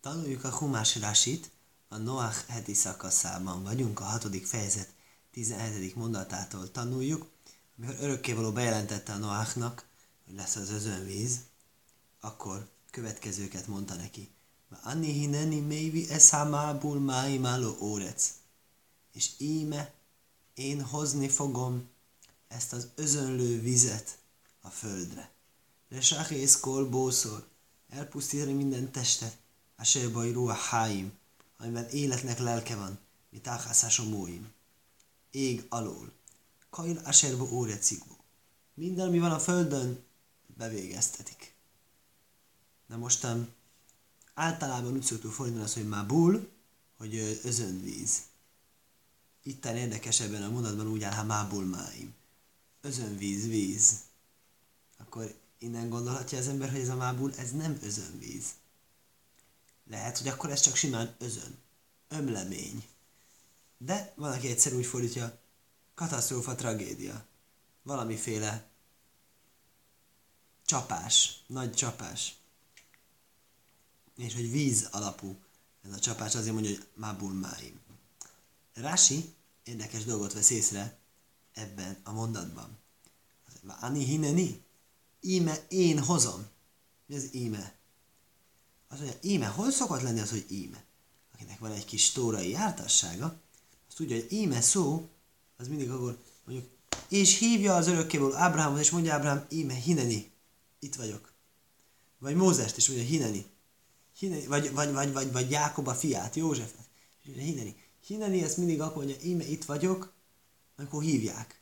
Tanuljuk a Humás Rasit, a Noach heti szakaszában vagyunk, a hatodik fejezet 17. mondatától tanuljuk, amikor örökkévaló bejelentette a Noachnak, hogy lesz az özönvíz, akkor következőket mondta neki. Anni hineni mévi eszámából máimáló órec. És íme én hozni fogom ezt az özönlő vizet a földre. Lesáhész kolbószor, elpusztítani minden testet, a sebaj ruha háim, amiben életnek lelke van, mint áhászás móim. Ég alól, kail aserbo órecikbo. Minden, ami van a földön, bevégeztetik. Na mostan általában úgy szoktuk fordítani azt, hogy mábul, hogy özönvíz. Itt érdekes ebben a mondatban úgy áll, ha mábul máim. Özönvíz, víz. Akkor innen gondolhatja az ember, hogy ez a mábul, ez nem özönvíz. Lehet, hogy akkor ez csak simán özön. Ömlemény. De van, aki egyszer úgy fordítja, katasztrófa, tragédia. Valamiféle csapás, nagy csapás. És hogy víz alapú ez a csapás, azért mondja, hogy mábul máim. Rási érdekes dolgot vesz észre ebben a mondatban. Ani hineni? Íme én hozom. Mi az íme? Az mondja, íme, hol szokott lenni az, hogy íme? Akinek van egy kis tórai jártassága, azt tudja, hogy íme szó, az mindig akkor mondjuk, és hívja az örökkévaló Ábrahámot, és mondja Ábrahám, íme, hineni, itt vagyok. Vagy Mózest is mondja, hineni. hineni vagy, vagy, vagy, vagy, vagy Jákob a fiát, Józsefet. Hineni. Hineni, ezt mindig akkor mondja, íme, itt vagyok, amikor hívják.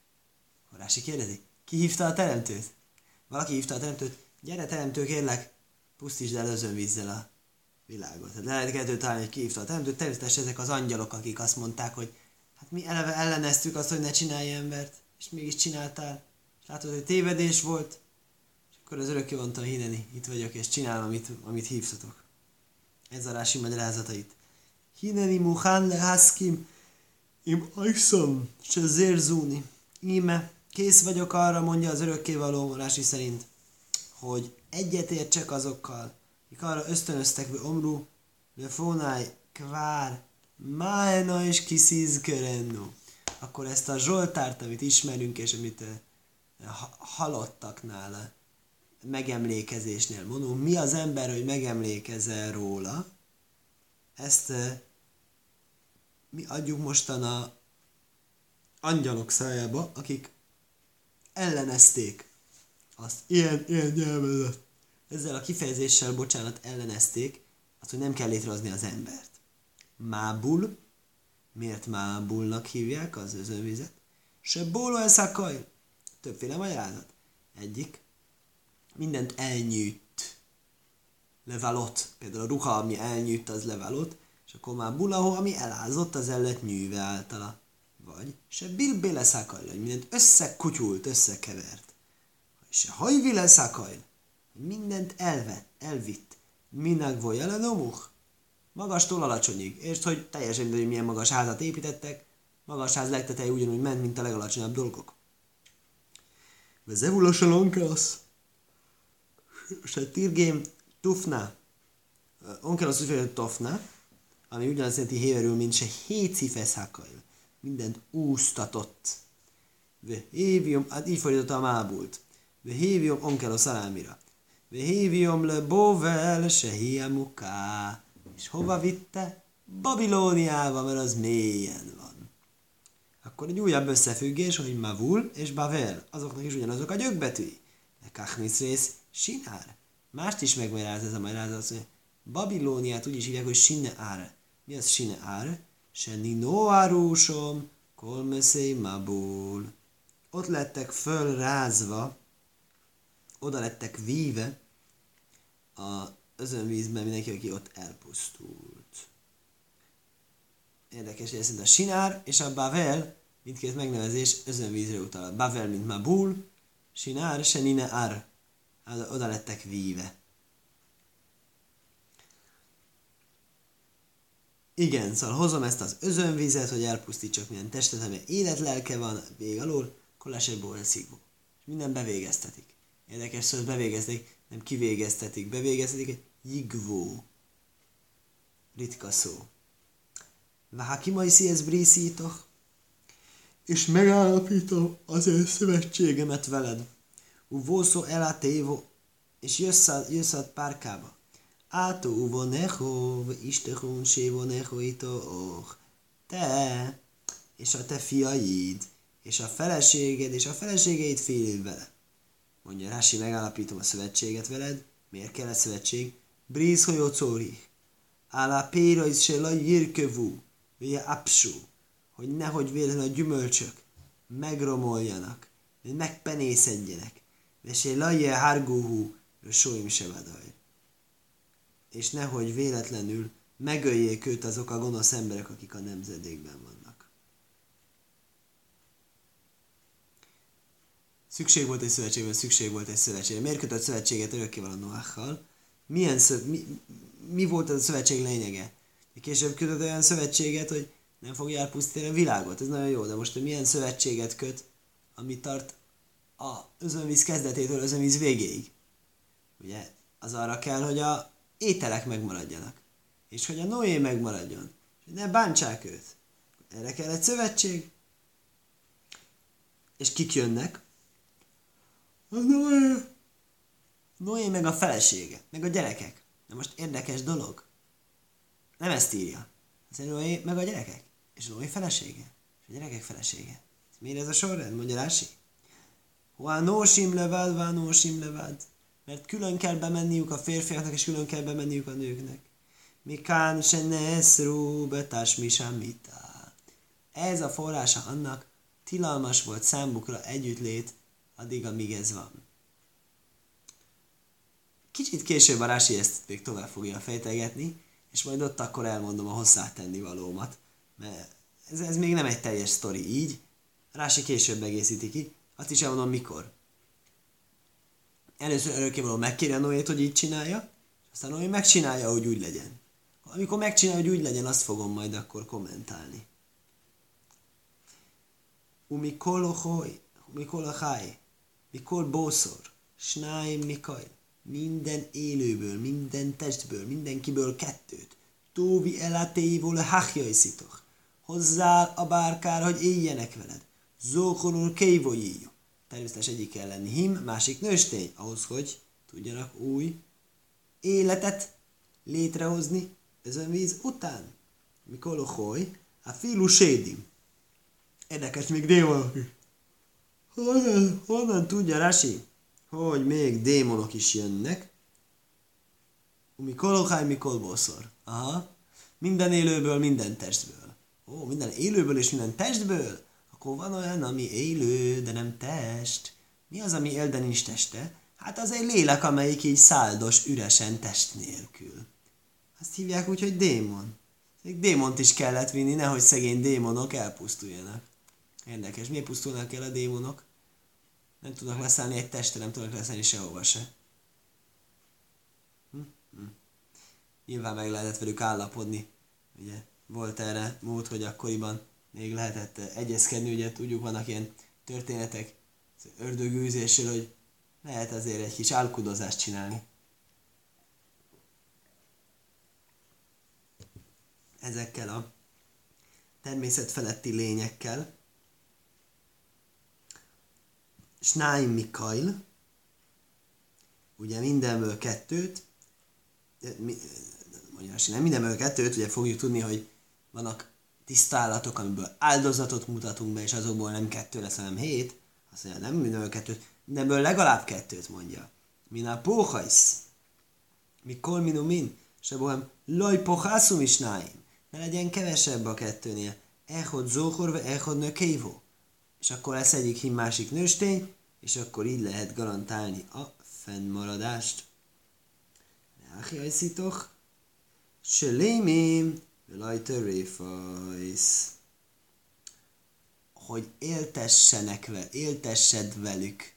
Horási kérdezi, ki hívta a teremtőt? Valaki hívta a teremtőt, gyere teremtő, kérlek, pusztítsd el özönvízzel a világot. Tehát lehet kettő találni, hogy ki hívta a teremtőt. Természetesen ezek az angyalok, akik azt mondták, hogy hát mi eleve elleneztük azt, hogy ne csinálj embert, és mégis csináltál. És látod, hogy tévedés volt, és akkor az örökké mondta, hineni, itt vagyok, és csinálom, amit, amit hívtatok. Ez a rási magyarázatait. Hineni muhán lehaszkim, im ajszom, se zérzúni. Íme, kész vagyok arra, mondja az örökkévaló Rási szerint, hogy egyetértsek azokkal, akik arra ösztönöztek, hogy omru, le fónáj, kvár, májna és kiszíz körennu. Akkor ezt a Zsoltárt, amit ismerünk, és amit halottaknál, megemlékezésnél mondunk, mi az ember, hogy megemlékezel róla, ezt mi adjuk mostan a angyalok szájába, akik ellenezték azt ilyen, ilyen nyelvezet. Ezzel a kifejezéssel, bocsánat, ellenezték azt, hogy nem kell létrehozni az embert. Mábul, miért mábulnak hívják az özönvizet? Se bóló eszakaj. Többféle magyarázat. Egyik, mindent elnyűjt. Levalott. Például a ruha, ami elnyűjt, az levalott, és akkor már bulahó, ami elázott, az el lett nyűve általa. Vagy se bilbéle szakaj, hogy mindent összekutyult, összekevert. És se hajvile szakaj, mindent elvett, elvitt. Minek vagy elenomuk? Magastól alacsonyig. És hogy teljesen mindegy, hogy milyen magas házat építettek, magas ház legteteje ugyanúgy ment, mint a legalacsonyabb dolgok. Vezevul a salonkász. Se tirgém tufna. Onkelosz úgy tofna, ami ugyanazt jelenti héverül, mint se hécifesz. Mindent úsztatott. Ve hévium, hát így fordította a mábult. Ve hévium onkelosz szalámira. Ve hévium le bovel se hiamuká. És hova vitte? Babilóniába, mert az mélyen van. Akkor egy újabb összefüggés, hogy Mavul és Bavel, azoknak is ugyanazok a gyökbetűi. De Kachnis rész Sinár. Mást is megmagyaráz ez a magyarázat, hogy Babilóniát úgy is hívják, hogy Sineár. Mi az Sineár? Se Ninoárúsom, kolmeszé Mabul. Ott lettek fölrázva, oda lettek víve a özönvízben mindenki, aki ott elpusztult. Érdekes, hogy ez a Sinár és a Bavel, mindkét megnevezés özönvízre utal. Bavel, mint Mabul, Sinár, se Nine Ar. Oda lettek víve. Igen, szóval hozom ezt az özönvizet, hogy elpusztítsak milyen testet, amely életlelke van, vég alól, koláséból szigó. És minden bevégeztetik. Érdekes szó, hogy bevégeztetik, nem kivégeztetik, bevégeztetik egy jigvó. ritka szó. Váhakimai ez bríszítok, és megállapítom az én szövetségemet veled. Uvószó elatévo, és jössz, jössz párkába. Átó uvonecho, istechun sévonecho itoch. Te, és a te fiaid, és a feleséged, és a feleségeid fél vele. Mondja Rási, megállapítom a szövetséget veled. Miért kell a szövetség? Bríz hogyocóri. Álá péra is se la jirkövú, via apsú. Hogy nehogy véletlenül a gyümölcsök megromoljanak, hogy megpenészedjenek. De se lajje hargóhú, sóim se. És nehogy véletlenül megöljék őt azok a gonosz emberek, akik a nemzedékben vannak. Szükség volt egy szövetségben, szükség volt egy szövetségben. Miért kötött szövetséget örökkéval a Noachal? Milyen szö... mi, mi volt az a szövetség lényege? Később kötött olyan szövetséget, hogy nem fogja elpusztítani a világot. Ez nagyon jó, de most milyen szövetséget köt, ami tart a özönvíz kezdetétől özönvíz végéig? Ugye, az arra kell, hogy a ételek megmaradjanak. És hogy a Noé megmaradjon. És hogy ne bántsák őt. Erre kell egy szövetség. És kik jönnek? A Noé. Noé meg a felesége, meg a gyerekek. Na most érdekes dolog. Nem ezt írja. Ez Noé meg a gyerekek. És Noé felesége. És a gyerekek felesége. Miért ez a sorrend? Mondja Rási. Hoa nósim levád, vá nósim levád. Mert külön kell bemenniük a férfiaknak, és külön kell bemenniük a nőknek. Mikán se neszrú betás mi. Ez a forrása annak, tilalmas volt számukra együttlét, addig, amíg ez van. Kicsit később a Rási ezt még tovább fogja fejtegetni, és majd ott akkor elmondom a hozzátenni valómat, mert ez, ez még nem egy teljes sztori így, Rási később egészíti ki, azt is elmondom mikor. Először örökkévaló megkéri a Noét, hogy így csinálja, aztán Noé megcsinálja, hogy úgy legyen. Amikor megcsinálja, hogy úgy legyen, azt fogom majd akkor kommentálni. Umikol ohoj, mikol bószor, snáim mikaj, minden élőből, minden testből, mindenkiből kettőt. Tóvi elatéivól hachjajszitok. Hozzá a bárkára, hogy éljenek veled. Zókonul kévojíjú. Természetesen egyik kell lenni him, másik nőstény, ahhoz, hogy tudjanak új életet létrehozni víz után. Mikor hogy? A filu sédim. Érdekes, még is. Honnan, honnan tudja Rasi, hogy még démonok is jönnek? Mi koloháj, mi kolbószor. Aha. Minden élőből, minden testből. Ó, minden élőből és minden testből? Akkor van olyan, ami élő, de nem test. Mi az, ami él, de nincs teste? Hát az egy lélek, amelyik így száldos, üresen test nélkül. Azt hívják úgy, hogy démon. Még démont is kellett vinni, nehogy szegény démonok elpusztuljanak. Érdekes, miért pusztulnak el a démonok? Nem tudnak leszállni egy testre, nem tudnak leszállni sehova se. Hm? Hm. Nyilván meg lehetett velük állapodni. Ugye volt erre mód, hogy akkoriban még lehetett egyezkedni, ugye tudjuk, vannak ilyen történetek ördögűzésről, hogy lehet azért egy kis álkudozást csinálni. Ezekkel a természet feletti lényekkel. Snáim Mikail, ugye mindenből kettőt, mondja, nem mindenből kettőt, ugye fogjuk tudni, hogy vannak tisztálatok, amiből áldozatot mutatunk be, és azokból nem kettő lesz, hanem hét, azt mondja, nem mindenből kettőt, mindenből legalább kettőt mondja. Min a póhajsz, mikor minu min, se bohem, loj pohászum is náim. Ne legyen kevesebb a kettőnél. Echod zóhorve, echod nökévó. És akkor lesz egyik hím, másik nőstény, és akkor így lehet garantálni a fennmaradást. Ráhjajszítok, se lémém, Lajte réfajsz. Hogy éltessenek vele, éltessed velük.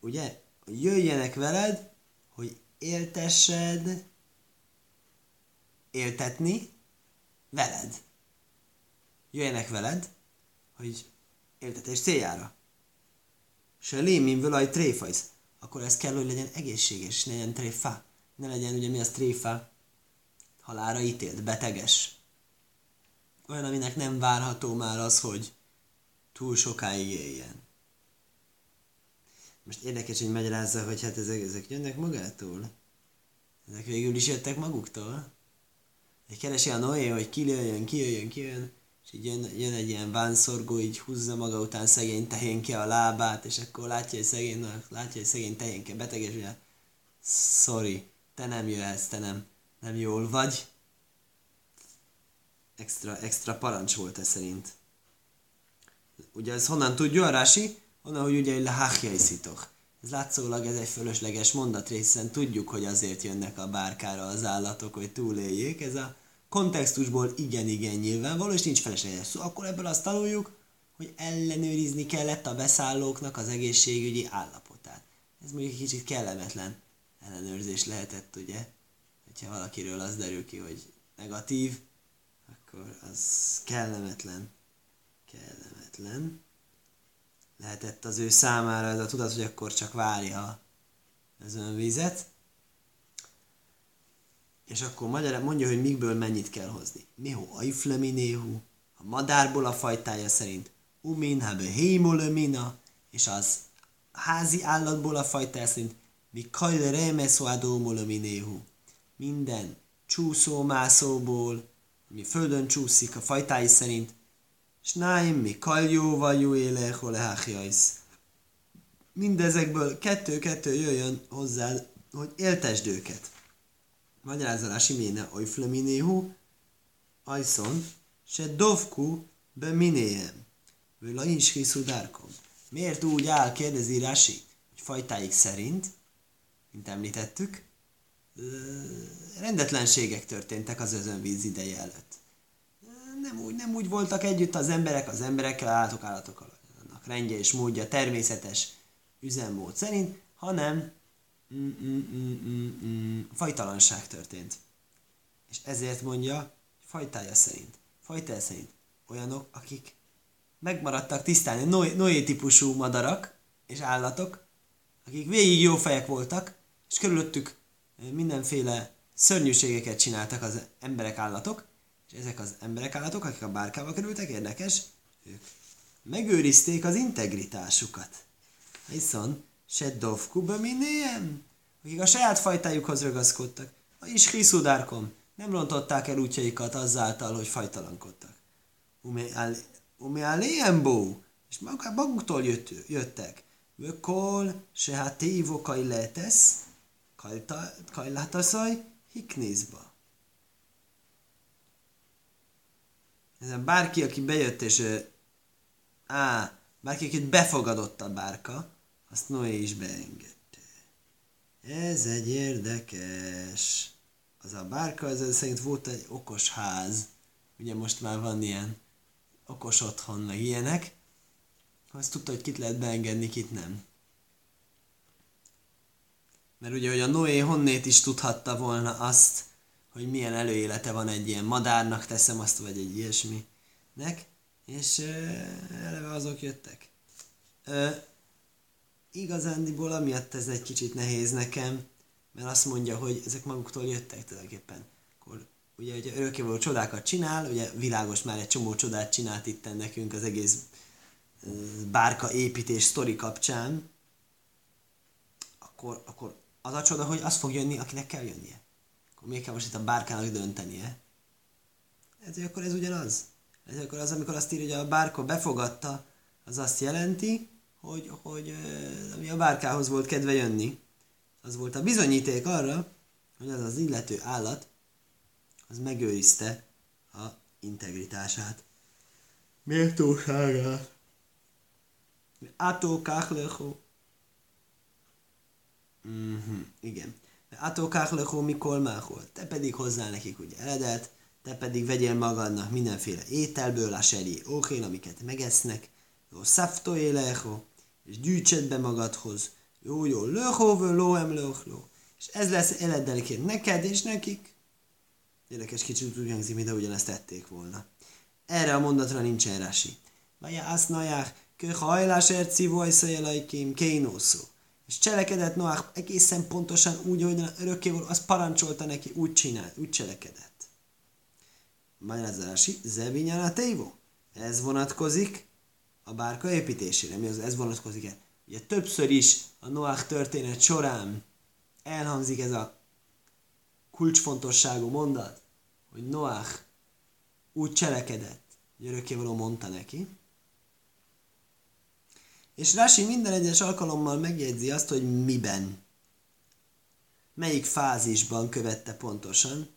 Ugye? Hogy jöjjenek veled, hogy éltessed, éltetni veled. Jöjjenek veled, hogy éltetés céljára. Se lémin völaj tréfajsz. Akkor ez kell, hogy legyen egészséges, ne legyen tréfa. Ne legyen, ugye mi az tréfa? halára ítélt, beteges. Olyan, aminek nem várható már az, hogy túl sokáig éljen. Most érdekes, hogy magyarázza, hogy hát ezek, ezek jönnek magától. Ezek végül is jöttek maguktól. Egy keresi a Noé, hogy ki jöjjön, ki és így jön, jön egy ilyen vánszorgó, így húzza maga után szegény tehénke a lábát, és akkor látja, hogy szegény, látja, hogy szegény tehénke beteg, és ugye, sorry, te nem jöhetsz, te nem, nem jól vagy. Extra, extra parancs volt ez szerint. Ugye ez honnan tudja a Rási? Onnan, hogy ugye leháhjai szitok. Ez látszólag ez egy fölösleges mondat, hiszen tudjuk, hogy azért jönnek a bárkára az állatok, hogy túléljék. Ez a kontextusból igen-igen nyilvánvaló, és nincs felesleges szó. Akkor ebből azt tanuljuk, hogy ellenőrizni kellett a beszállóknak az egészségügyi állapotát. Ez mondjuk egy kicsit kellemetlen ellenőrzés lehetett, ugye? Hogyha valakiről az derül ki, hogy negatív, akkor az kellemetlen. Kellemetlen lehetett az ő számára ez a tudat, hogy akkor csak várja az önvizet. És akkor magyar, mondja, hogy mikből mennyit kell hozni. Miho ajfleminéhu, a madárból a fajtája szerint, umin habe hémolömina, és az házi állatból a fajtája szerint, mi kajle remeszoadómolöminéhu. Minden csúszó-mászóból, ami földön csúszik a fajtái szerint, Snáim mi kaljó vajú éleho leháchjajsz. Mindezekből kettő-kettő jöjjön hozzá, hogy éltesd őket. Magyarázalási méne olyfleminéhu, ajszon, se dovku be minéhem. Vőla is hiszudárkom. Miért úgy áll, kérdezi Rási, hogy fajtáik szerint, mint említettük, rendetlenségek történtek az özönvíz ideje előtt nem úgy, nem úgy voltak együtt az emberek az emberekkel, állatok állatokkal. Annak rendje és módja természetes üzemmód szerint, hanem fajtalanság történt. És ezért mondja, fajtája szerint, fajtája szerint olyanok, akik megmaradtak tisztán, Noé, Noé típusú madarak és állatok, akik végig jó fejek voltak, és körülöttük mindenféle szörnyűségeket csináltak az emberek, állatok, és ezek az emberek állatok, akik a bárkába kerültek, érdekes, ők megőrizték az integritásukat. Viszont se dovkuba minéjem, akik a saját fajtájukhoz ragaszkodtak. A is hiszudárkom, nem rontották el útjaikat azáltal, hogy fajtalankodtak. Umi aléembó, és maguktól jött, jöttek. Vökol, se hát tévokai letesz, kajlátaszaj, hiknézba. ezen bárki, aki bejött és á, bárki, akit befogadott a bárka, azt Noé is beengedte. Ez egy érdekes. Az a bárka, ez szerint volt egy okos ház. Ugye most már van ilyen okos otthon, meg ilyenek. Azt tudta, hogy kit lehet beengedni, kit nem. Mert ugye, hogy a Noé honnét is tudhatta volna azt, hogy milyen előélete van egy ilyen madárnak, teszem azt, vagy egy ilyesminek, és uh, eleve azok jöttek. Uh, igazándiból amiatt ez egy kicsit nehéz nekem, mert azt mondja, hogy ezek maguktól jöttek tulajdonképpen. Akkor ugye, hogy örökkévaló csodákat csinál, ugye világos már egy csomó csodát csinált itt nekünk az egész bárka építés sztori kapcsán, akkor, akkor az a csoda, hogy az fog jönni, akinek kell jönnie akkor miért kell most itt a bárkának döntenie? Ez, akkor ez ugyanaz. Ez akkor az, amikor azt írja, hogy a bárka befogadta, az azt jelenti, hogy, hogy ami a bárkához volt kedve jönni, az volt a bizonyíték arra, hogy az az illető állat, az megőrizte a integritását. Méltóságát. Ató káhlecho. Mhm, igen. Atókáhlakó mikor máhol. Te pedig hozzá nekik ugye eredet, te pedig vegyél magadnak mindenféle ételből, a seri ókén, amiket megesznek, jó szafto éleho, és gyűjtsed be magadhoz, jó, jó, löhóvő, lóem, lóhló. És ez lesz eleddelikért neked és nekik. Érdekes kicsit úgy hangzik, mintha ugyanezt tették volna. Erre a mondatra nincsen rasi. Vaja azt naják, kö hajlás erci vajszajelajkim, kénószó és cselekedett Noach egészen pontosan úgy, hogy örökkévaló az parancsolta neki, úgy csinált, úgy cselekedett. Magyarázási, Zebinyana Tévo. Ez vonatkozik a bárka építésére. Mi az, ez vonatkozik-e? Ugye többször is a Noach történet során elhangzik ez a kulcsfontosságú mondat, hogy Noach úgy cselekedett, hogy örökkévaló mondta neki. És Rási minden egyes alkalommal megjegyzi azt, hogy miben, melyik fázisban követte pontosan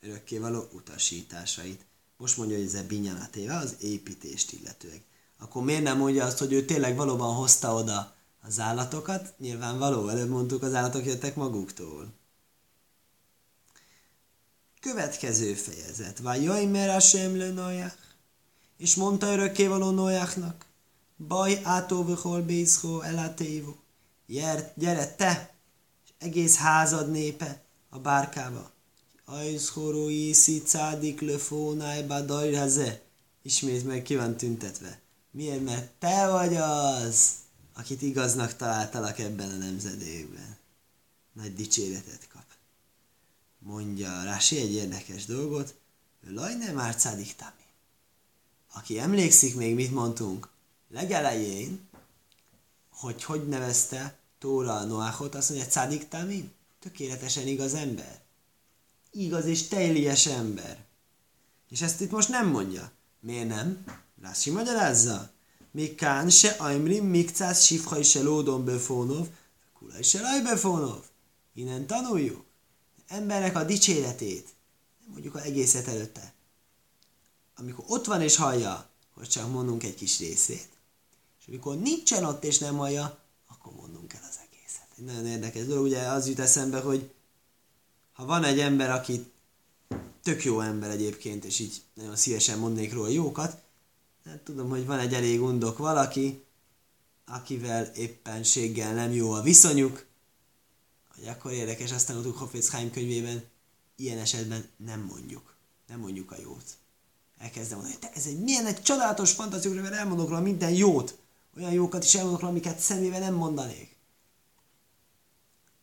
örökkévaló utasításait. Most mondja, hogy ez a binyanatéve az építést illetőleg. Akkor miért nem mondja azt, hogy ő tényleg valóban hozta oda az állatokat? Nyilvánvaló, előbb mondtuk, az állatok jöttek maguktól. Következő fejezet. Vajaj mer semlő Noach. És mondta örökkévaló Noachnak. Baj átóvihol bészhó elátévó. Gyere te, és egész házad népe a bárkába. Ajszhoró iszi cádik löfónáj badajraze. Ismét meg ki van tüntetve. Miért? Mert te vagy az, akit igaznak találtalak ebben a nemzedékben. Nagy dicséretet kap mondja Rási egy érdekes dolgot, Laj nem már cádik tami. Aki emlékszik még, mit mondtunk legelején, hogy hogy nevezte Tóra Noáhot, azt mondja, cádik tami, tökéletesen igaz ember. Igaz és teljes ember. És ezt itt most nem mondja. Miért nem? Rási magyarázza. Mikán se ajmrim, mikcász sifhaj se lódon befónov, kulaj se laj befónov. Innen tanuljuk embernek a dicséretét, nem mondjuk a egészet előtte, amikor ott van és hallja, hogy csak mondunk egy kis részét, és amikor nincsen ott és nem hallja, akkor mondunk el az egészet. Egy nagyon érdekes dolog, ugye az jut eszembe, hogy ha van egy ember, aki tök jó ember egyébként, és így nagyon szívesen mondnék róla jókat, hát tudom, hogy van egy elég undok valaki, akivel éppenséggel nem jó a viszonyuk, hogy akkor érdekes, azt tanultuk Hofetz Chaim könyvében, ilyen esetben nem mondjuk. Nem mondjuk a jót. Elkezdem mondani, te, ez egy milyen egy csodálatos fantázióra, mert elmondok róla minden jót. Olyan jókat is elmondok róla, amiket szemével nem mondanék.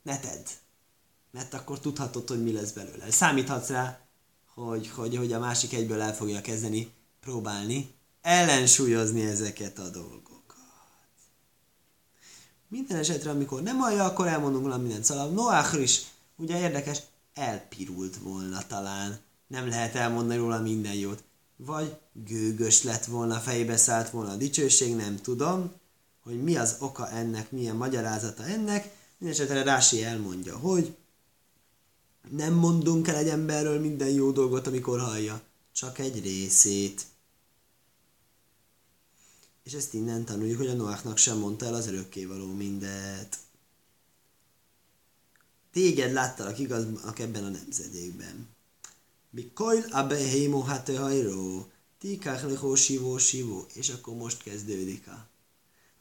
Ne tedd. Mert akkor tudhatod, hogy mi lesz belőle. Számíthatsz rá, hogy, hogy, hogy a másik egyből el fogja kezdeni próbálni ellensúlyozni ezeket a dolgokat. Minden esetre, amikor nem hallja, akkor elmondunk valami mindent. Szóval Noach is, ugye érdekes, elpirult volna talán. Nem lehet elmondani róla minden jót. Vagy gőgös lett volna, fejbe szállt volna a dicsőség, nem tudom, hogy mi az oka ennek, milyen magyarázata ennek. Mindenesetre Rási elmondja, hogy nem mondunk el egy emberről minden jó dolgot, amikor hallja, csak egy részét. És ezt innen tanuljuk, hogy a Noáknak sem mondta el az örökkévaló mindet. Téged láttalak igaznak ebben a nemzedékben. Mikojl abehémo hate hajró, tikák lehó sivó sivó, és akkor most kezdődik a,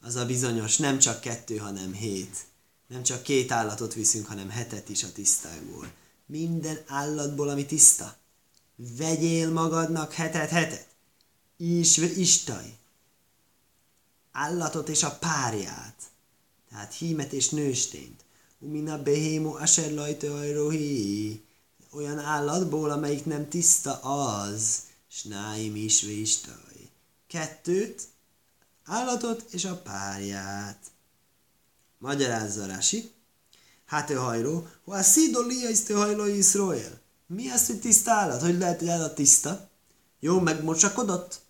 az a bizonyos, nem csak kettő, hanem hét. Nem csak két állatot viszünk, hanem hetet is a tisztákból. Minden állatból, ami tiszta. Vegyél magadnak hetet, hetet. Is, istaj állatot és a párját, tehát hímet és nőstényt. Umina behémo asher lajte olyan állatból, amelyik nem tiszta az, snáim is vistaj. Kettőt, állatot és a párját. Magyarázza Rási. Hát ő hajró, ha a szidó lia is hajló Iszroel. Mi az, hogy tiszta állat? Hogy lehet, hogy állat tiszta? Jó, megmocsakodott?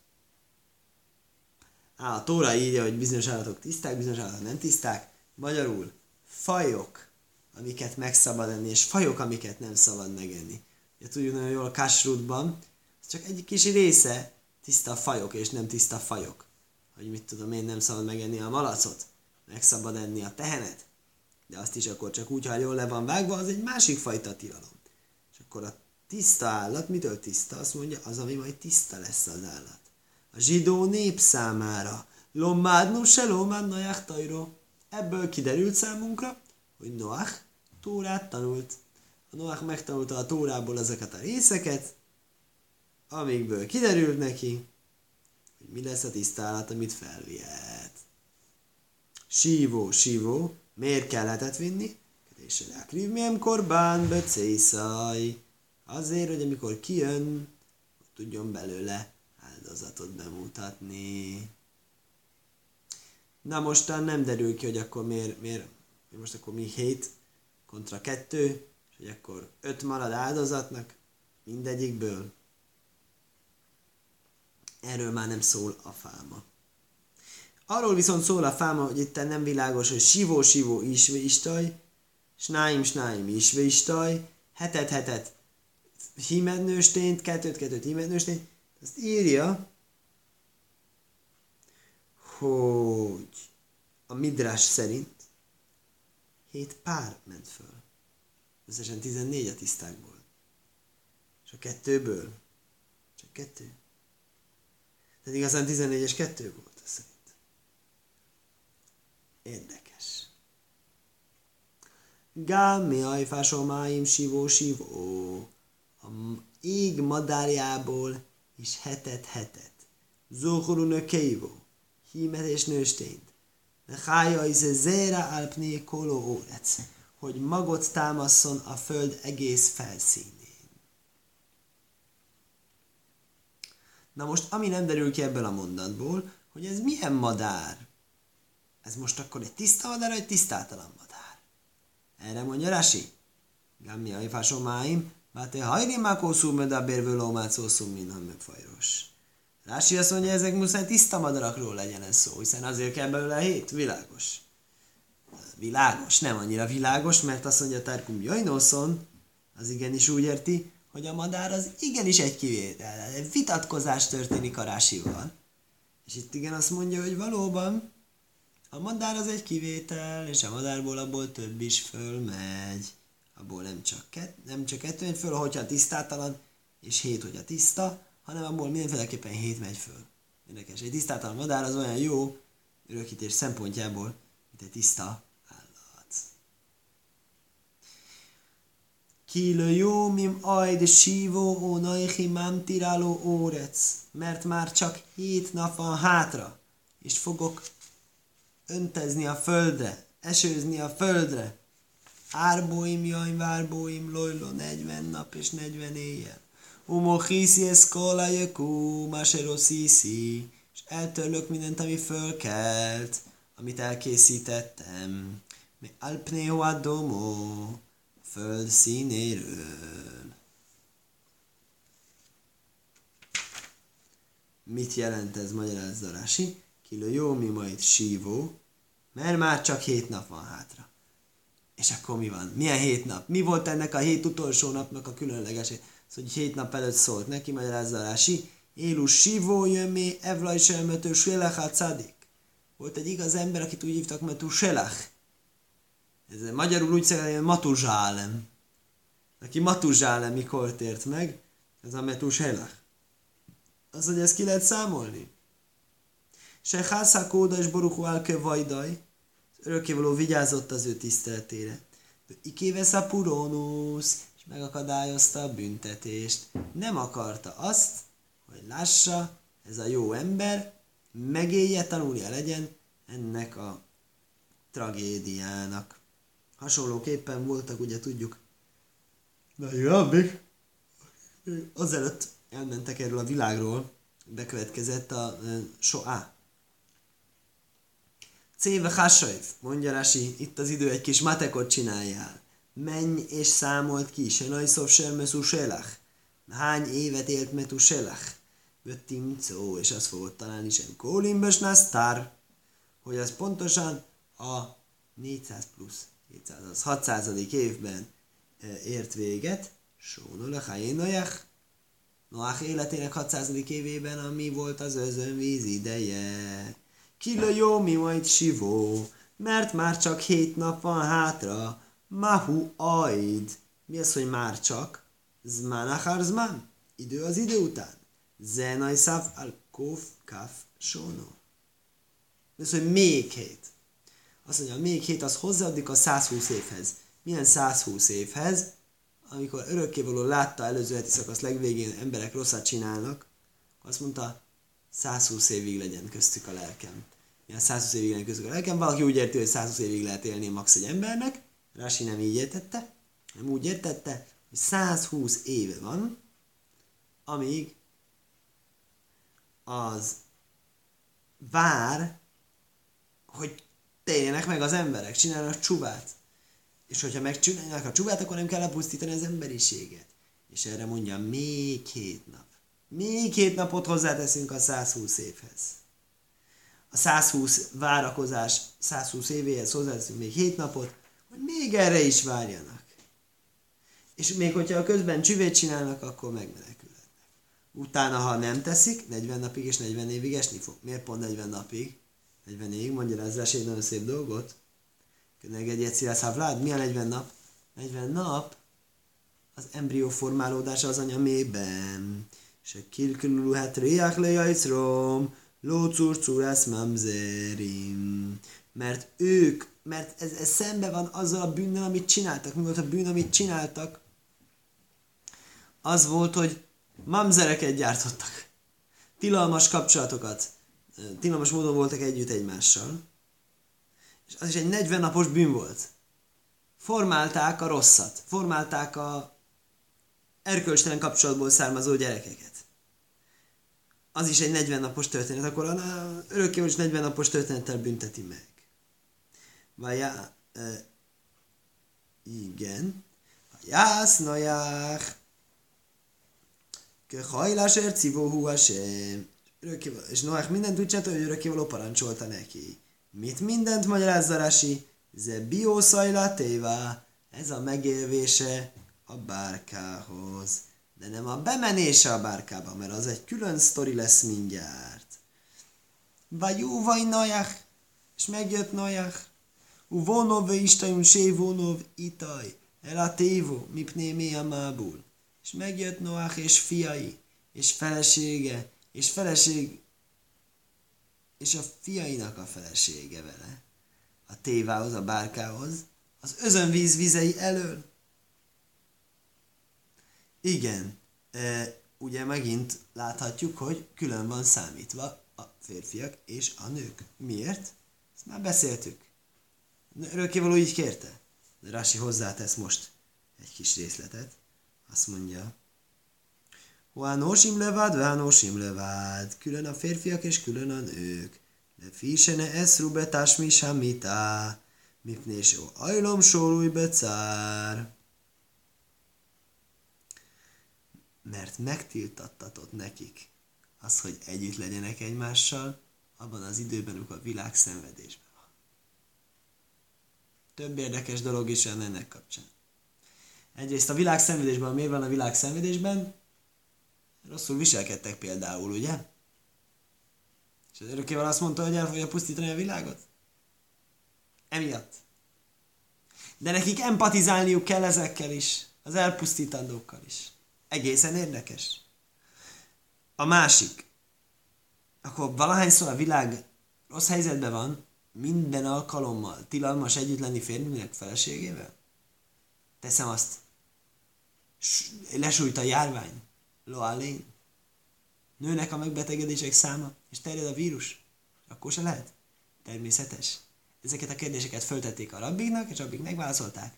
Á, a Tóra írja, hogy bizonyos állatok tiszták, bizonyos állatok nem tiszták. Magyarul fajok, amiket meg szabad enni, és fajok, amiket nem szabad megenni. Ugye tudjuk nagyon jól a kasrutban, ez csak egy kis része tiszta fajok, és nem tiszta fajok. Hogy mit tudom én, nem szabad megenni a malacot, meg szabad enni a tehenet, de azt is akkor csak úgy, ha jól le van vágva, az egy másik fajta tilalom. És akkor a tiszta állat, mitől tiszta? Azt mondja, az, ami majd tiszta lesz az állat a zsidó nép számára. Lommádnu se lomád Noach tajró. Ebből kiderült számunkra, hogy Noach Tórát tanult. A Noach megtanulta a Tórából ezeket a részeket, amikből kiderült neki, hogy mi lesz a tisztálat, amit felvihet. Sívó, sívó, miért kellett vinni? És a korbán becészaj. Azért, hogy amikor kijön tudjon belőle áldozatot bemutatni. Na mostan nem derül ki, hogy akkor miért, miért most akkor mi 7 kontra 2, és hogy akkor 5 marad áldozatnak mindegyikből. Erről már nem szól a fáma. Arról viszont szól a fáma, hogy itt nem világos, hogy sivó, sivó, isve istaj, snáim, snáim, isve istaj, hetet, hetet, himednőstént, kettőt, kettőt, himednőstént. Azt írja, hogy a Midrás szerint hét pár ment föl. Összesen 14 a tisztákból. És a kettőből csak kettő. Tehát igazán 14 és kettő volt ez szerint. Érdekes. Gál mi ajfásomáim sivó sivó. A ég madárjából is hetet hetet. Zóhorú nökeivó. Hímet és nőstényt. Hája is zéra alpné koló órec. Hogy magot támaszon a föld egész felszínén. Na most, ami nem derül ki ebből a mondatból, hogy ez milyen madár? Ez most akkor egy tiszta madár, vagy egy tisztátalan madár? Erre mondja Rasi. Gammi ajfásomáim, Máté hajri mákószú medabérvő lómácószú minden megfajros. Rási azt mondja, ezek muszáj tiszta madarakról legyen ez szó, hiszen azért kell belőle hét, világos. Világos, nem annyira világos, mert azt mondja Tarkum Jajnoszon, az igenis úgy érti, hogy a madár az igenis egy kivétel. Egy vitatkozás történik a rásival. És itt igen azt mondja, hogy valóban a madár az egy kivétel, és a madárból abból több is fölmegy. Abból nem csak, kett, nem csak kettő megy föl, hogyha tisztátalan, és hét, hogyha tiszta, hanem abból mindenféleképpen hét megy föl. Érdekes. Egy tisztátalan madár az olyan jó örökítés szempontjából, mint egy tiszta Kilo jó mim ajd sívó ó naichi mám órec, mert már csak hét nap van hátra, és fogok öntezni a földre, esőzni a földre. Árbóim, jaj, várbóim, lojlo, 40 nap és 40 éjjel. Umo hiszi eszkola jökú, masero sziszi, és eltörlök mindent, ami fölkelt, amit elkészítettem. Mi alpneo adomo, föld színéről. Mit jelent ez, magyarázza Rási? Kilo jó, mi majd sívó, mert már csak hét nap van hátra. És akkor mi van? Milyen hét nap? Mi volt ennek a hét utolsó napnak a különleges? Szóval, hogy hét nap előtt szólt neki, magyarázza Rási. Élu sívó jömé, evlaj selmető selach. Volt egy igaz ember, akit úgy hívtak, mert selach. Ez magyarul úgy szerint Matuzsálem. Aki Matuzsálem mikor tért meg, ez a Metushelach. Az, hogy ezt ki lehet számolni. Se hásza kóda és boruchu álke vajdaj, örökkévaló vigyázott az ő tiszteletére. Ikévesz a purónusz, és megakadályozta a büntetést. Nem akarta azt, hogy lássa, ez a jó ember megélje, tanulja legyen ennek a tragédiának. Hasonlóképpen voltak, ugye tudjuk, nagy rabbik, azelőtt elmentek erről a világról, bekövetkezett a e, soá. Céve Hasajv, mondja Rasi, itt az idő, egy kis matekot csináljál. Menj és számolt ki, se najszov Metuselach. Hány évet élt Metuselach? Timcó, és azt fogod találni sem Kólimbes Nasztár, hogy az pontosan a 400 plusz 700, az 600. évben ért véget, Sónul a Noach. Noach életének 600. évében, ami volt az özönvíz ideje. Kilo jó, mi majd sivó, mert már csak hét nap van hátra. Mahu aid. Mi az, hogy már csak? Zman achar zman. Idő az idő után. Zenaj szav al kuf kaf sóno. Mi az, hogy még hét. Azt mondja, még hét az hozzáadik a 120 évhez. Milyen 120 évhez? Amikor örökkévaló látta előző heti szakasz legvégén emberek rosszat csinálnak, azt mondta, 120 évig legyen köztük a lelkem. Milyen 120 évig legyen köztük a lelkem. Valaki úgy érti, hogy 120 évig lehet élni max egy embernek. Rási nem így értette, nem úgy értette, hogy 120 éve van, amíg az vár, hogy térjenek meg az emberek, csinálnak csuvát. És hogyha megcsinálják a csuvát, akkor nem kell lepusztítani az emberiséget. És erre mondja, még hét nap. Még hét napot hozzáteszünk a 120 évhez. A 120 várakozás 120 évéhez hozzáteszünk még hét napot, hogy még erre is várjanak. És még hogyha a közben csüvét csinálnak, akkor megmenekülhetnek. Utána, ha nem teszik, 40 napig és 40 évig esni fog. Miért pont 40 napig? 40 évig, mondja ezzel egy nagyon szép dolgot. Negedjét szívász Havlád, mi a 40 nap? 40 nap az embrió formálódása az anya mélyben. És a kilkülülő hát riach lejajcrom, lócurcur mamzerim. Mert ők, mert ez, ez szembe van azzal a bűnnel, amit csináltak. Mi volt a bűn, amit csináltak? Az volt, hogy mamzereket gyártottak. Tilalmas kapcsolatokat. Tilalmas módon voltak együtt egymással. És az is egy 40 napos bűn volt. Formálták a rosszat. Formálták a erkölcstelen kapcsolatból származó gyerekeket. Az is egy 40 napos történet, akkor a örökkévalós 40 napos történettel bünteti meg. Vagy e, igen. Jász najach. Kehajlás ercivó huasem. És Noach mindent úgy csinálta, hogy örökkévaló parancsolta neki. Mit mindent magyarázza Rasi? Ze bioszajla téva. Ez a megélvése a bárkához. De nem a bemenése a bárkába, mert az egy külön sztori lesz mindjárt. Vagy jó vagy Najach, és megjött Najach. U vonov ve istajun sé vonov itaj, el a tévo, mipné mi a mábul. És megjött Noach és fiai, és felesége, és feleség, és a fiainak a felesége vele. A tévához, a bárkához, az özönvíz vizei elől. Igen, e, ugye megint láthatjuk, hogy külön van számítva a férfiak és a nők. Miért? Ezt már beszéltük. Örökkévaló így kérte. De Rasi hozzátesz most egy kis részletet. Azt mondja, Huánósim levád, vánosim levád. Külön a férfiak és külön a nők. De fisene eszru betás mi samita. Mipnésó ajlom sórúj becár. Mert megtiltattatott nekik az, hogy együtt legyenek egymással, abban az időben, amikor a világ szenvedésben van. Több érdekes dolog is van ennek kapcsán. Egyrészt a világ szenvedésben, miért van a világ szenvedésben? Rosszul viselkedtek például, ugye? És az örökkéval azt mondta, hogy el fogja pusztítani a világot? Emiatt. De nekik empatizálniuk kell ezekkel is, az elpusztítandókkal is. Egészen érdekes. A másik. Akkor valahányszor a világ rossz helyzetben van, minden alkalommal tilalmas együtt lenni férjünknek feleségével? Teszem azt. Lesújt a járvány. Loalén. Nőnek a megbetegedések száma, és terjed a vírus. Akkor se lehet? Természetes. Ezeket a kérdéseket föltették a rabbiknak, és rabbik megválaszolták.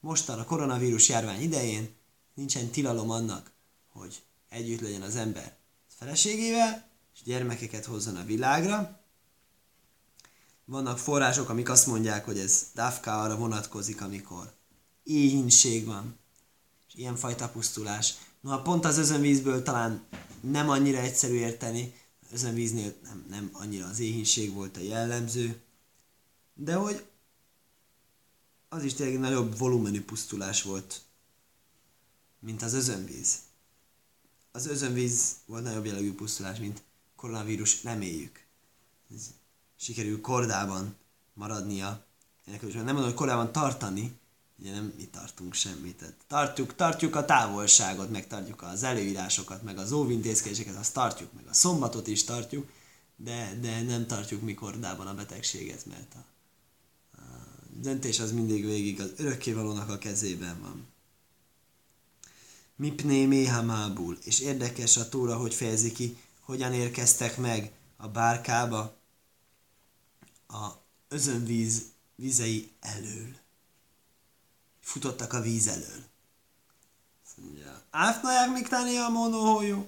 Mostan a koronavírus járvány idején nincsen tilalom annak, hogy együtt legyen az ember feleségével, és gyermekeket hozzon a világra. Vannak források, amik azt mondják, hogy ez dávká arra vonatkozik, amikor éhínség van, és ilyenfajta pusztulás. Noha pont az özönvízből talán nem annyira egyszerű érteni, özönvíznél nem, nem annyira az éhínség volt a jellemző, de hogy az is tényleg nagyobb volumenű pusztulás volt mint az özönvíz. Az özönvíz volt nagyobb jellegű pusztulás, mint koronavírus, reméljük. Ez sikerül kordában maradnia. Ennek nem mondom, hogy kordában tartani, ugye nem mi tartunk semmit. Tehát tartjuk, tartjuk a távolságot, meg tartjuk az előírásokat, meg az óvintézkedéseket, azt tartjuk, meg a szombatot is tartjuk, de, de nem tartjuk mi kordában a betegséget, mert a, a döntés az mindig végig az örökkévalónak a kezében van. Mipné méhamábul. És érdekes a túra, hogy fejezi ki, hogyan érkeztek meg a bárkába a özönvíz vizei elől. Futottak a víz elől. Áfnaják miktáni a monóhójó.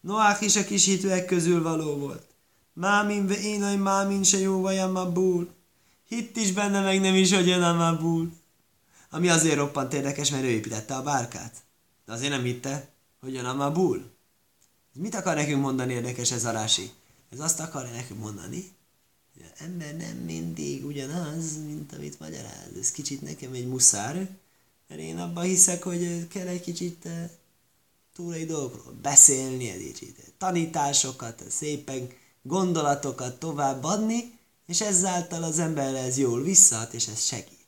Noach is a kis hitűek közül való volt. Mámin ve énaj mámin se jó vajam a búl. Hitt is benne, meg nem is, hogy jön a mabul. Ami azért roppant érdekes, mert ő építette a bárkát. De azért nem hitte, hogy jön a mabul. Mit akar nekünk mondani érdekes ez a rási? Ez azt akarja nekünk mondani, hogy az ember nem mindig ugyanaz, mint amit magyaráz. Ez kicsit nekem egy muszár, mert én abban hiszek, hogy kell egy kicsit eh, túlai dolgokról beszélni, egy kicsit tanításokat, szépen gondolatokat továbbadni, és ezáltal az emberre ez jól visszahat, és ez segít.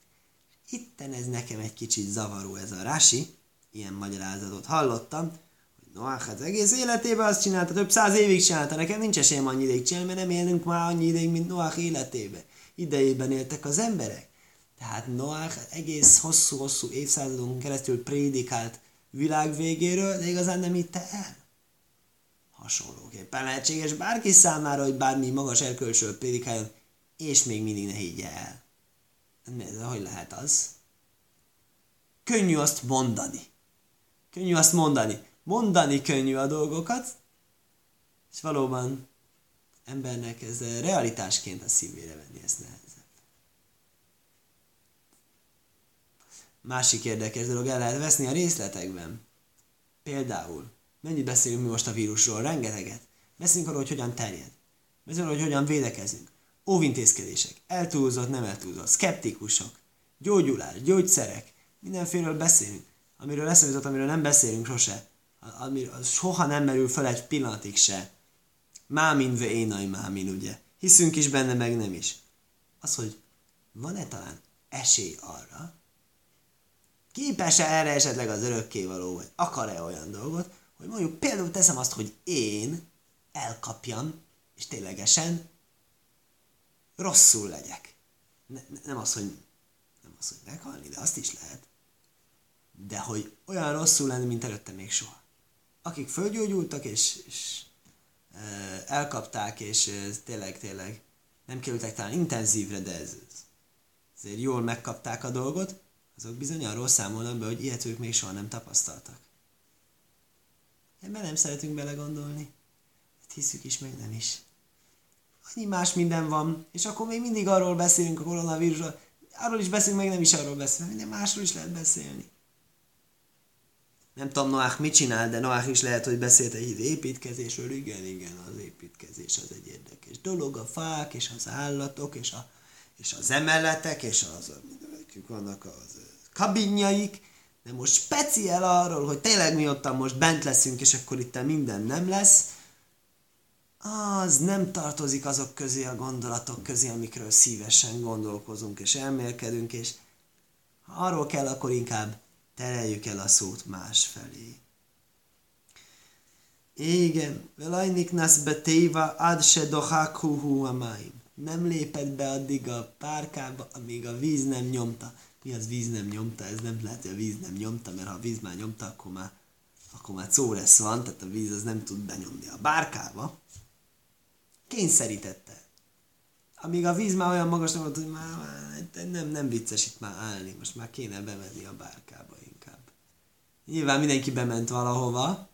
Itten ez nekem egy kicsit zavaró ez a rási, ilyen magyarázatot hallottam, Noach az egész életében azt csinálta, több száz évig csinálta, nekem nincs esélyem annyi ideig csinálni, mert nem élünk már annyi ideig, mint Noach életében. Idejében éltek az emberek. Tehát Noach egész hosszú-hosszú évszázadon keresztül prédikált világ végéről, de igazán nem hitte el. Hasonlóképpen lehetséges bárki számára, hogy bármi magas erkölcsről prédikáljon, és még mindig ne higgye el. Ez hogy lehet az? Könnyű azt mondani. Könnyű azt mondani mondani könnyű a dolgokat, és valóban embernek ez realitásként a szívére venni, ez nehezebb. Másik érdekes dolog el lehet veszni a részletekben. Például, mennyit beszélünk mi most a vírusról? Rengeteget. Beszélünk arról, hogy hogyan terjed. Beszélünk arról, hogy hogyan védekezünk. Óvintézkedések, eltúlzott, nem eltúlzott, szkeptikusok, gyógyulás, gyógyszerek, mindenféleről beszélünk. Amiről eszembe amiről nem beszélünk sose ami az soha nem merül fel egy pillanatig se. Mámin ve énaj mámin, ugye? Hiszünk is benne, meg nem is. Az, hogy van-e talán esély arra, képes-e erre esetleg az örökkévaló, vagy akar-e olyan dolgot, hogy mondjuk például teszem azt, hogy én elkapjam, és ténylegesen rosszul legyek. Ne, nem az, hogy nem az, hogy meghalni, de azt is lehet. De hogy olyan rosszul lenni, mint előtte még soha akik fölgyógyultak, és, és e, elkapták, és e, tényleg, tényleg nem kerültek talán intenzívre, de ez, ezért jól megkapták a dolgot, azok bizony arról számolnak be, hogy ilyet ők még soha nem tapasztaltak. Ebben nem szeretünk belegondolni. Hát hiszük is, meg nem is. Annyi más minden van, és akkor még mindig arról beszélünk a koronavírusról, arról is beszélünk, meg nem is arról beszélünk, minden másról is lehet beszélni nem tudom Noach mit csinál, de Noach is lehet, hogy beszélt egy építkezésről. Igen, igen, az építkezés az egy érdekes dolog. A fák, és az állatok, és, a, és az emeletek, és az, vannak az kabinjaik. De most speciál arról, hogy tényleg mi ottan most bent leszünk, és akkor itt minden nem lesz, az nem tartozik azok közé a gondolatok közé, amikről szívesen gondolkozunk és elmélkedünk, és ha arról kell, akkor inkább tereljük el a szót más felé. Igen, velajnik nasz betéva ad se dohákuhu a máim. Nem lépett be addig a párkába, amíg a víz nem nyomta. Mi az víz nem nyomta? Ez nem lehet, hogy a víz nem nyomta, mert ha a víz már nyomta, akkor már, akkor már lesz van, tehát a víz az nem tud benyomni a bárkába. Kényszerítette. Amíg a víz már olyan magas volt, hogy már, már nem, nem vicces itt már állni, most már kéne bemenni a bárkába. Nyilván mindenki bement valahova,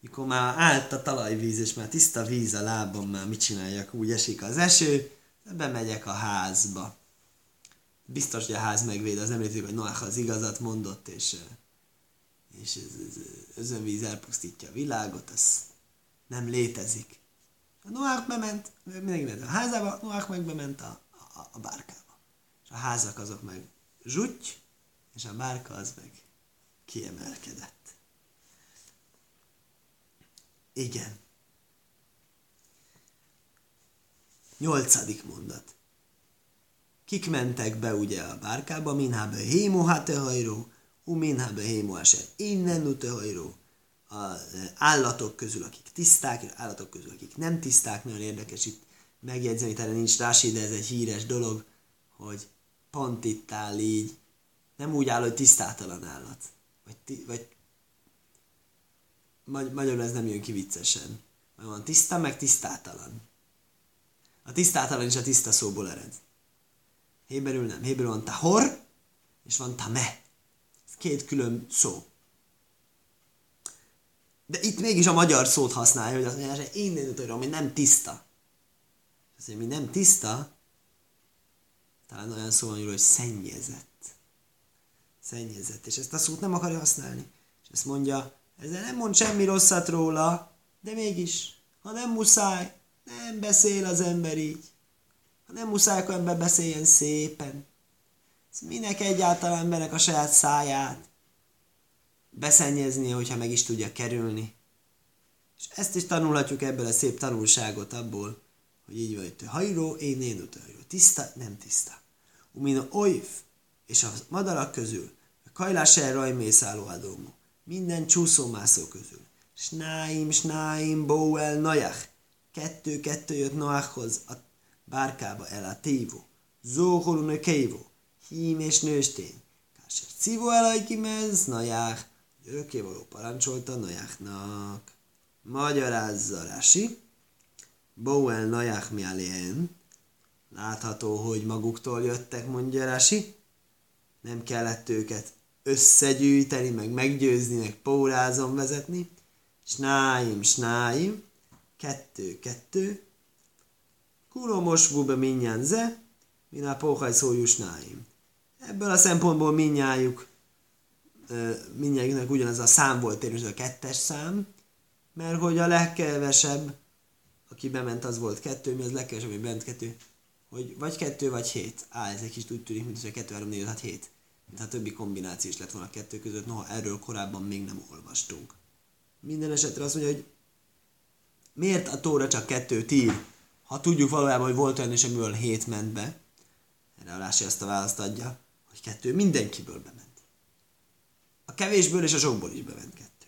mikor már állt a talajvíz, és már tiszta víz a lábam, már mit csináljak, úgy esik az eső, bemegyek a házba. Biztos, hogy a ház megvéd, az nem létezik, hogy Noach az igazat mondott, és, és ez, ez, özönvíz elpusztítja a világot, az nem létezik. A Noach bement, mindenki ment a házába, Noach meg bement a, a, a bárkába. És a házak azok meg zsutty, és a bárka az meg kiemelkedett. Igen. Nyolcadik mondat. Kik mentek be ugye a bárkába, minhábe hémo hajró, hu minhábe hémo eser, innen hajró. Az állatok közül, akik tiszták, állatok közül, akik nem tiszták, nagyon érdekes itt megjegyzeni, erre nincs rási, de ez egy híres dolog, hogy pont itt áll így, nem úgy áll, hogy tisztátalan állat vagy, vagy magy- magyarul ez nem jön ki viccesen. Van tiszta, meg tisztátalan. A tisztátalan is a tiszta szóból ered. Héberül nem. Héberül van tahor, és van tame. Ez két külön szó. De itt mégis a magyar szót használja, hogy azt mondja, hogy én nézőtől, ami nem tiszta. Azt ami nem tiszta, talán olyan szó van, hogy szennyezett. Szennyezett. És ezt a szót nem akarja használni. És ezt mondja, ezzel nem mond semmi rosszat róla, de mégis, ha nem muszáj, nem beszél az ember így. Ha nem muszáj, akkor ember beszéljen szépen. Ez minek egyáltalán embernek a saját száját beszennyezni, hogyha meg is tudja kerülni. És ezt is tanulhatjuk ebből a szép tanulságot abból, hogy így van, hogy hajró, én én hajró. Tiszta, nem tiszta. Umino oiv, és a madarak közül, a kajlás el mészálló adómú. Minden csúszómászó közül. Snáim, snáim, Boel, Najach. Kettő-kettő jött Noachhoz a bárkába el a tívó. Zóholun kévó. Hím és nőstény. Kásser cívó el kimez, Najach. Örökkévaló parancsolta Najachnak. Magyarázza Rasi. Boel Najach mi Látható, hogy maguktól jöttek, mondja Rasi. Nem kellett őket összegyűjteni, meg meggyőzni, meg pórázon vezetni. Snáim, snáim, kettő, kettő. Kuromos bube minnyán ze, minál póhaj szójú snáim. Ebből a szempontból minnyájuk, minnyájuknak ugyanaz a szám volt tényleg a kettes szám, mert hogy a legkevesebb, aki bement, az volt kettő, mi az legkevesebb, hogy bent kettő, hogy vagy kettő, vagy hét. Á, ez egy kis úgy tűnik, mint hogy kettő, három, négy, hat, hét a többi kombináció is lett volna a kettő között, noha erről korábban még nem olvastunk. Minden esetre azt mondja, hogy miért a tóra csak kettőt ír, ha tudjuk valójában, hogy volt olyan is, amiből hét ment be. Erre a Rási azt a választ adja, hogy kettő mindenkiből bement. A kevésből és a sokból is bement kettő.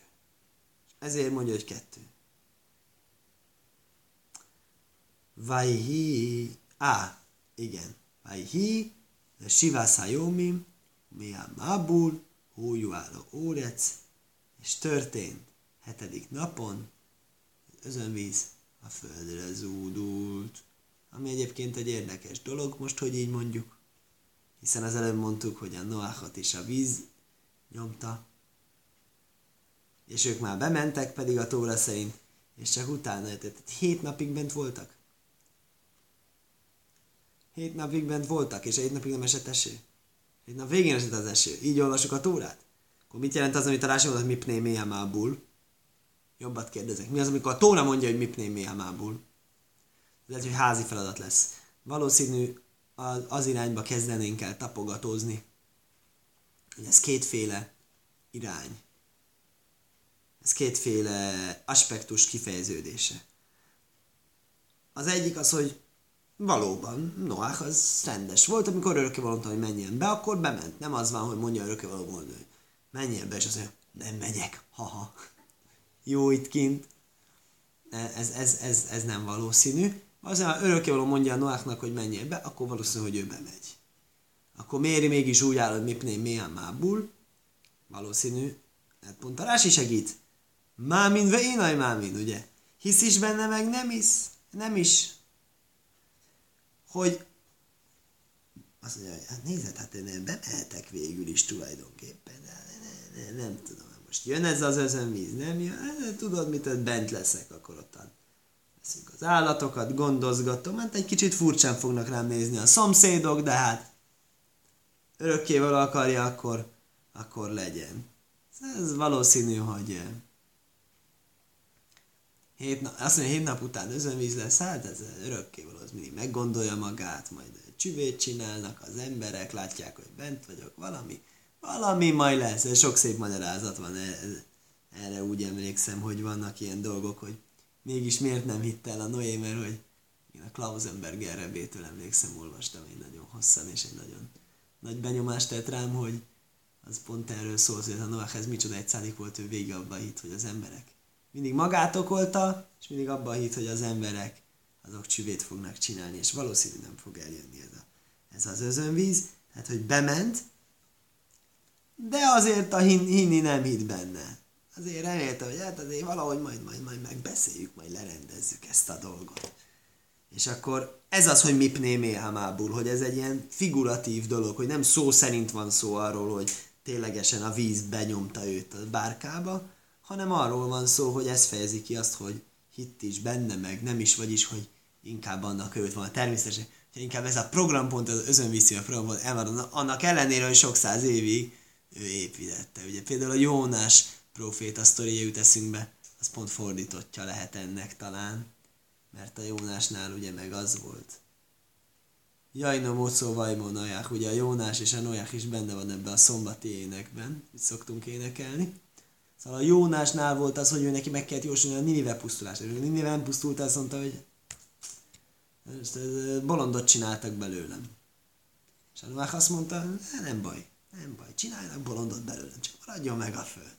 Ezért mondja, hogy kettő. Vajhi, á, igen, Vajhi, Sivászá Jómim, Miá Mábul, Hójuára Órec, és történt hetedik napon, az özönvíz a földre zúdult. Ami egyébként egy érdekes dolog, most, hogy így mondjuk, hiszen az előbb mondtuk, hogy a Noáchat is a víz nyomta, és ők már bementek pedig a tóra szerint, és csak utána, tehát hét napig bent voltak. Hét napig bent voltak, és egy napig nem esett eső. Egy nap végén esett az eső. Így olvasok a tórát? Akkor mit jelent az, amit a Rási mondott, mipné miamábul? Jobbat kérdezek. Mi az, amikor a tóra mondja, hogy mipné miamábul? Lehet, hogy házi feladat lesz. Valószínű az, az irányba kezdenénk el tapogatózni. Ez kétféle irány. Ez kétféle aspektus kifejeződése. Az egyik az, hogy Valóban, Noach az rendes volt, amikor örökké mondta, hogy menjen be, akkor bement. Nem az van, hogy mondja örökké való hogy menjen be, és azt mondja, nem megyek, haha. Jó itt kint. Ez, ez, ez, ez nem valószínű. Azért, ha örökké való mondja a Noachnak, hogy menjen be, akkor valószínű, hogy ő bemegy. Akkor méri mégis úgy áll, hogy mipné milyen mábul. Valószínű. Hát pont a Rási segít. Mámin ve én mámin, ugye? Hisz is benne, meg nem hisz. Nem is hogy azt mondja, hogy hát nézed, hát én bemehetek végül is tulajdonképpen, de ne, ne, nem tudom, most jön ez az özönvíz, nem jön, hát, tudod mit, hogy bent leszek, akkor ottan veszünk az állatokat, gondozgatom, hát egy kicsit furcsán fognak rám nézni a szomszédok, de hát örökkével akarja, akkor, akkor legyen. Ez valószínű, hogy hét nap, azt mondja, hét nap után lesz, hát ez örökké való, az mindig meggondolja magát, majd csüvét csinálnak az emberek, látják, hogy bent vagyok, valami, valami majd lesz, ez sok szép magyarázat van, erre, erre úgy emlékszem, hogy vannak ilyen dolgok, hogy mégis miért nem hitt el a Noé, mert hogy én a Klausenberg erebétől emlékszem, olvastam én nagyon hosszan, és egy nagyon nagy benyomást tett rám, hogy az pont erről szól, hogy a Noach ez micsoda egy szádik volt, ő végig abba hitt, hogy az emberek mindig magát okolta, és mindig abban hitt, hogy az emberek azok csüvét fognak csinálni, és valószínű nem fog eljönni ez, a, ez az özönvíz, tehát hogy bement, de azért a hin, hinni nem hitt benne. Azért remélte, hogy hát azért valahogy majd, majd, majd megbeszéljük, majd lerendezzük ezt a dolgot. És akkor ez az, hogy mipné méhamábul, hogy ez egy ilyen figuratív dolog, hogy nem szó szerint van szó arról, hogy ténylegesen a víz benyomta őt a bárkába, hanem arról van szó, hogy ez fejezi ki azt, hogy hitt is benne, meg nem is, vagyis, hogy inkább annak őt van. Természetesen, hogy inkább ez a programpont, az özönviszi a programpont elmarad, annak ellenére, hogy sok száz évig ő építette. Ugye például a Jónás proféta sztoria jut eszünkbe, az pont fordítottja lehet ennek talán, mert a Jónásnál ugye meg az volt. Jajna mocó vajmó naják, ugye a Jónás és a Noják is benne van ebben a szombati énekben, itt szoktunk énekelni. Szóval a Jónásnál volt az, hogy ő neki meg kellett jósolni a Ninive pusztulásra. És a Ninive nem pusztult, azt mondta, hogy bolondot csináltak belőlem. És a azt mondta, nem baj, nem baj, csináljanak bolondot belőlem, csak maradjon meg a föld.